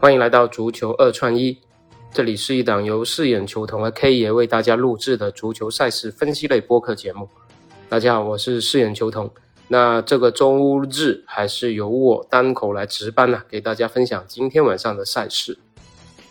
欢迎来到足球二串一，这里是一档由饰眼球童和 K 爷为大家录制的足球赛事分析类播客节目。大家好，我是饰眼球童。那这个周日还是由我单口来值班呢，给大家分享今天晚上的赛事。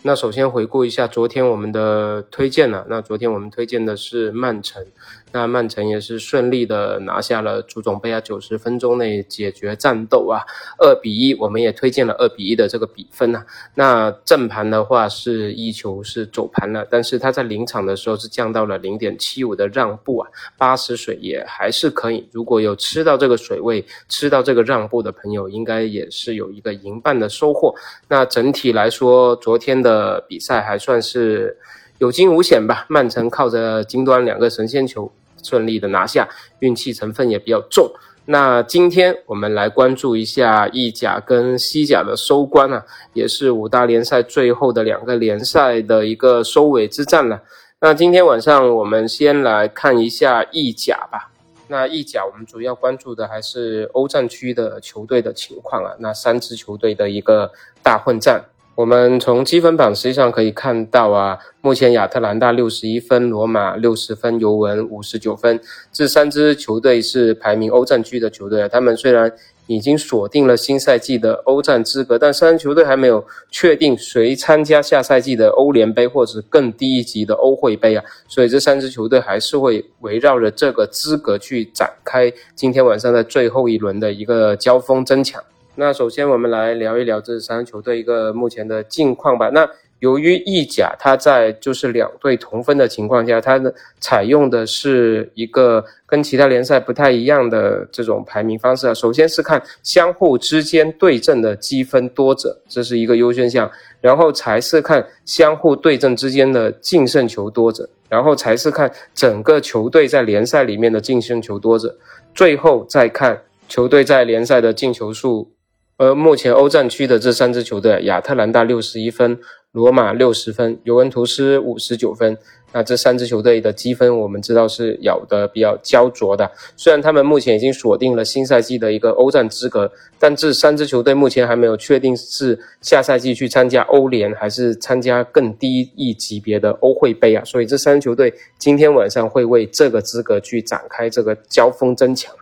那首先回顾一下昨天我们的推荐了，那昨天我们推荐的是曼城。那曼城也是顺利的拿下了足总杯啊，九十分钟内解决战斗啊，二比一，我们也推荐了二比一的这个比分啊。那正盘的话是一球是走盘了，但是它在临场的时候是降到了零点七五的让步啊，八十水也还是可以。如果有吃到这个水位，吃到这个让步的朋友，应该也是有一个赢半的收获。那整体来说，昨天的的比赛还算是。有惊无险吧，曼城靠着金端两个神仙球顺利的拿下，运气成分也比较重。那今天我们来关注一下意甲跟西甲的收官啊，也是五大联赛最后的两个联赛的一个收尾之战了。那今天晚上我们先来看一下意甲吧。那意甲我们主要关注的还是欧战区的球队的情况啊，那三支球队的一个大混战。我们从积分榜实际上可以看到啊，目前亚特兰大六十一分，罗马六十分，尤文五十九分，这三支球队是排名欧战区的球队。他们虽然已经锁定了新赛季的欧战资格，但三支球队还没有确定谁参加下赛季的欧联杯或者更低一级的欧会杯啊。所以这三支球队还是会围绕着这个资格去展开今天晚上的最后一轮的一个交锋争抢。那首先我们来聊一聊这三球队一个目前的近况吧。那由于意甲它在就是两队同分的情况下，它的采用的是一个跟其他联赛不太一样的这种排名方式啊。首先是看相互之间对阵的积分多者，这是一个优先项，然后才是看相互对阵之间的净胜球多者，然后才是看整个球队在联赛里面的净胜球多者，最后再看球队在联赛的进球数。而目前欧战区的这三支球队，亚特兰大六十一分，罗马六十分，尤文图斯五十九分。那这三支球队的积分，我们知道是咬得比较焦灼的。虽然他们目前已经锁定了新赛季的一个欧战资格，但这三支球队目前还没有确定是下赛季去参加欧联，还是参加更低一级别的欧会杯啊。所以这三支球队今天晚上会为这个资格去展开这个交锋争抢。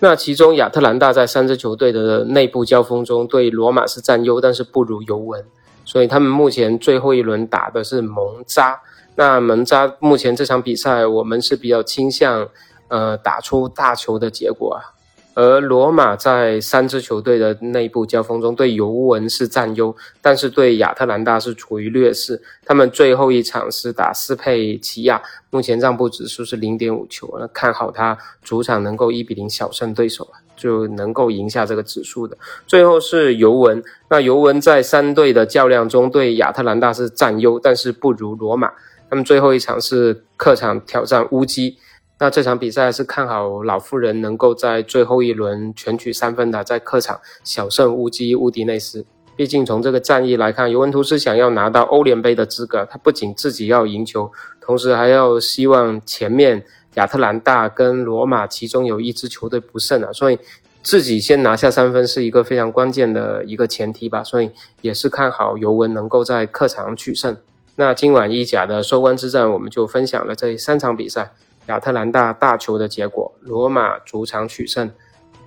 那其中亚特兰大在三支球队的内部交锋中，对罗马是占优，但是不如尤文，所以他们目前最后一轮打的是蒙扎。那蒙扎目前这场比赛，我们是比较倾向，呃，打出大球的结果啊。而罗马在三支球队的内部交锋中，对尤文是占优，但是对亚特兰大是处于劣势。他们最后一场是打斯佩齐亚，目前让步指数是零点五球，那看好他主场能够一比零小胜对手啊，就能够赢下这个指数的。最后是尤文，那尤文在三队的较量中对亚特兰大是占优，但是不如罗马。他们最后一场是客场挑战乌鸡。那这场比赛是看好老妇人能够在最后一轮全取三分的，在客场小胜乌基乌迪内斯。毕竟从这个战役来看，尤文图斯想要拿到欧联杯的资格，他不仅自己要赢球，同时还要希望前面亚特兰大跟罗马其中有一支球队不胜啊，所以自己先拿下三分是一个非常关键的一个前提吧。所以也是看好尤文能够在客场取胜。那今晚意甲的收官之战，我们就分享了这三场比赛。亚特兰大大球的结果，罗马主场取胜，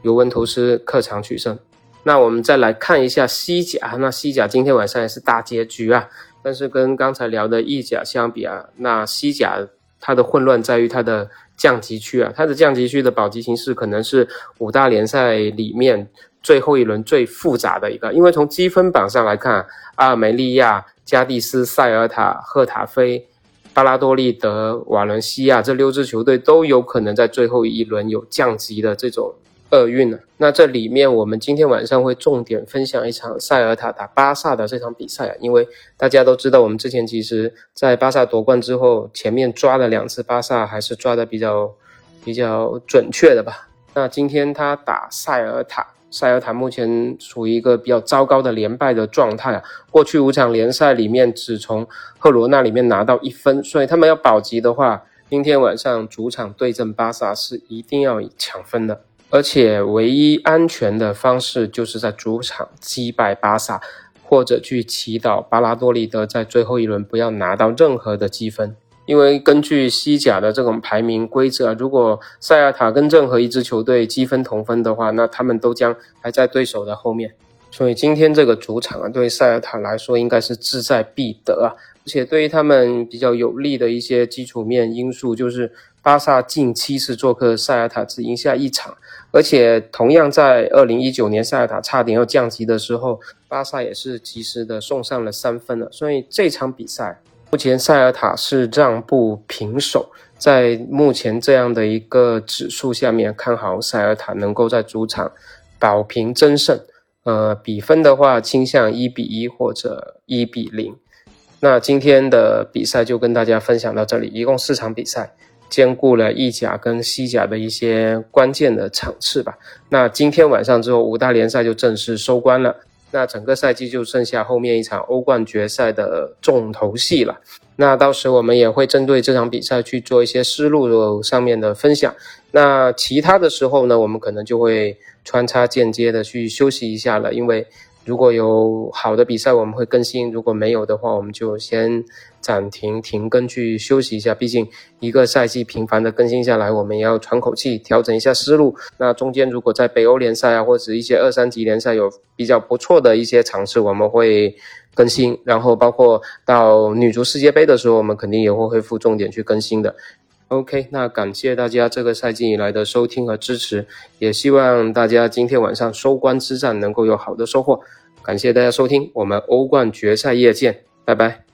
尤文图斯客场取胜。那我们再来看一下西甲，那西甲今天晚上也是大结局啊。但是跟刚才聊的意甲相比啊，那西甲它的混乱在于它的降级区啊，它的降级区的保级形势可能是五大联赛里面最后一轮最复杂的一个，因为从积分榜上来看，阿尔梅利亚、加蒂斯、塞尔塔、赫塔菲。巴拉多利德、瓦伦西亚这六支球队都有可能在最后一轮有降级的这种厄运呢。那这里面，我们今天晚上会重点分享一场塞尔塔打巴萨的这场比赛啊，因为大家都知道，我们之前其实在巴萨夺冠之后，前面抓了两次巴萨，还是抓的比较比较准确的吧。那今天他打塞尔塔。塞尔塔目前处于一个比较糟糕的连败的状态啊，过去五场联赛里面只从赫罗纳里面拿到一分，所以他们要保级的话，今天晚上主场对阵巴萨是一定要抢分的，而且唯一安全的方式就是在主场击败巴萨。或者去祈祷巴拉多利德在最后一轮不要拿到任何的积分。因为根据西甲的这种排名规则，如果塞尔塔跟任何一支球队积分同分的话，那他们都将排在对手的后面。所以今天这个主场啊，对塞尔塔来说应该是志在必得啊。而且对于他们比较有利的一些基础面因素，就是巴萨近七次做客塞尔塔只赢下一场，而且同样在二零一九年塞尔塔差点要降级的时候，巴萨也是及时的送上了三分了。所以这场比赛。目前塞尔塔是让步平手，在目前这样的一个指数下面，看好塞尔塔能够在主场保平争胜。呃，比分的话倾向一比一或者一比零。那今天的比赛就跟大家分享到这里，一共四场比赛，兼顾了意甲跟西甲的一些关键的场次吧。那今天晚上之后，五大联赛就正式收官了。那整个赛季就剩下后面一场欧冠决赛的重头戏了。那到时我们也会针对这场比赛去做一些思路上面的分享。那其他的时候呢，我们可能就会穿插间接的去休息一下了，因为。如果有好的比赛，我们会更新；如果没有的话，我们就先暂停停更去休息一下。毕竟一个赛季频繁的更新下来，我们也要喘口气，调整一下思路。那中间如果在北欧联赛啊，或者一些二三级联赛有比较不错的一些尝试，我们会更新。然后包括到女足世界杯的时候，我们肯定也会恢复重点去更新的。OK，那感谢大家这个赛季以来的收听和支持，也希望大家今天晚上收官之战能够有好的收获。感谢大家收听，我们欧冠决赛夜见，拜拜。